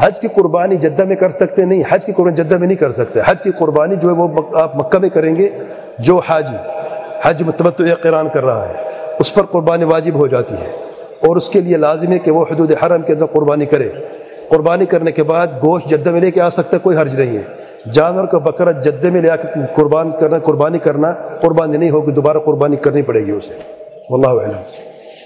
हज की कुर्बानी जद्दा में कर सकते नहीं, हज की कुर्बानी जद्दा में नहीं कर सकते। हज की कुर्बानी जो है वो मक- आप मक्का में करेंगे, जो हाजी, हज मतबत करान कर रहा है, उस पर कुर्बानी वाजिब हो जाती है। और उसके लिए लाजिम है कि वो हदूद हरम के अंदर कुर्बानी करे। कुर्बानी करने के बाद गोश्त जद्दा में लेके आ सकता है, कोई हर्ज नहीं है। जानवर का बकरा जद्दे में ले आकर कुर्बान करना, कुर्बानी करना, कुर्बानी नहीं होगी, दोबारा कुर्बानी करनी पड़ेगी उसे। वल्लाह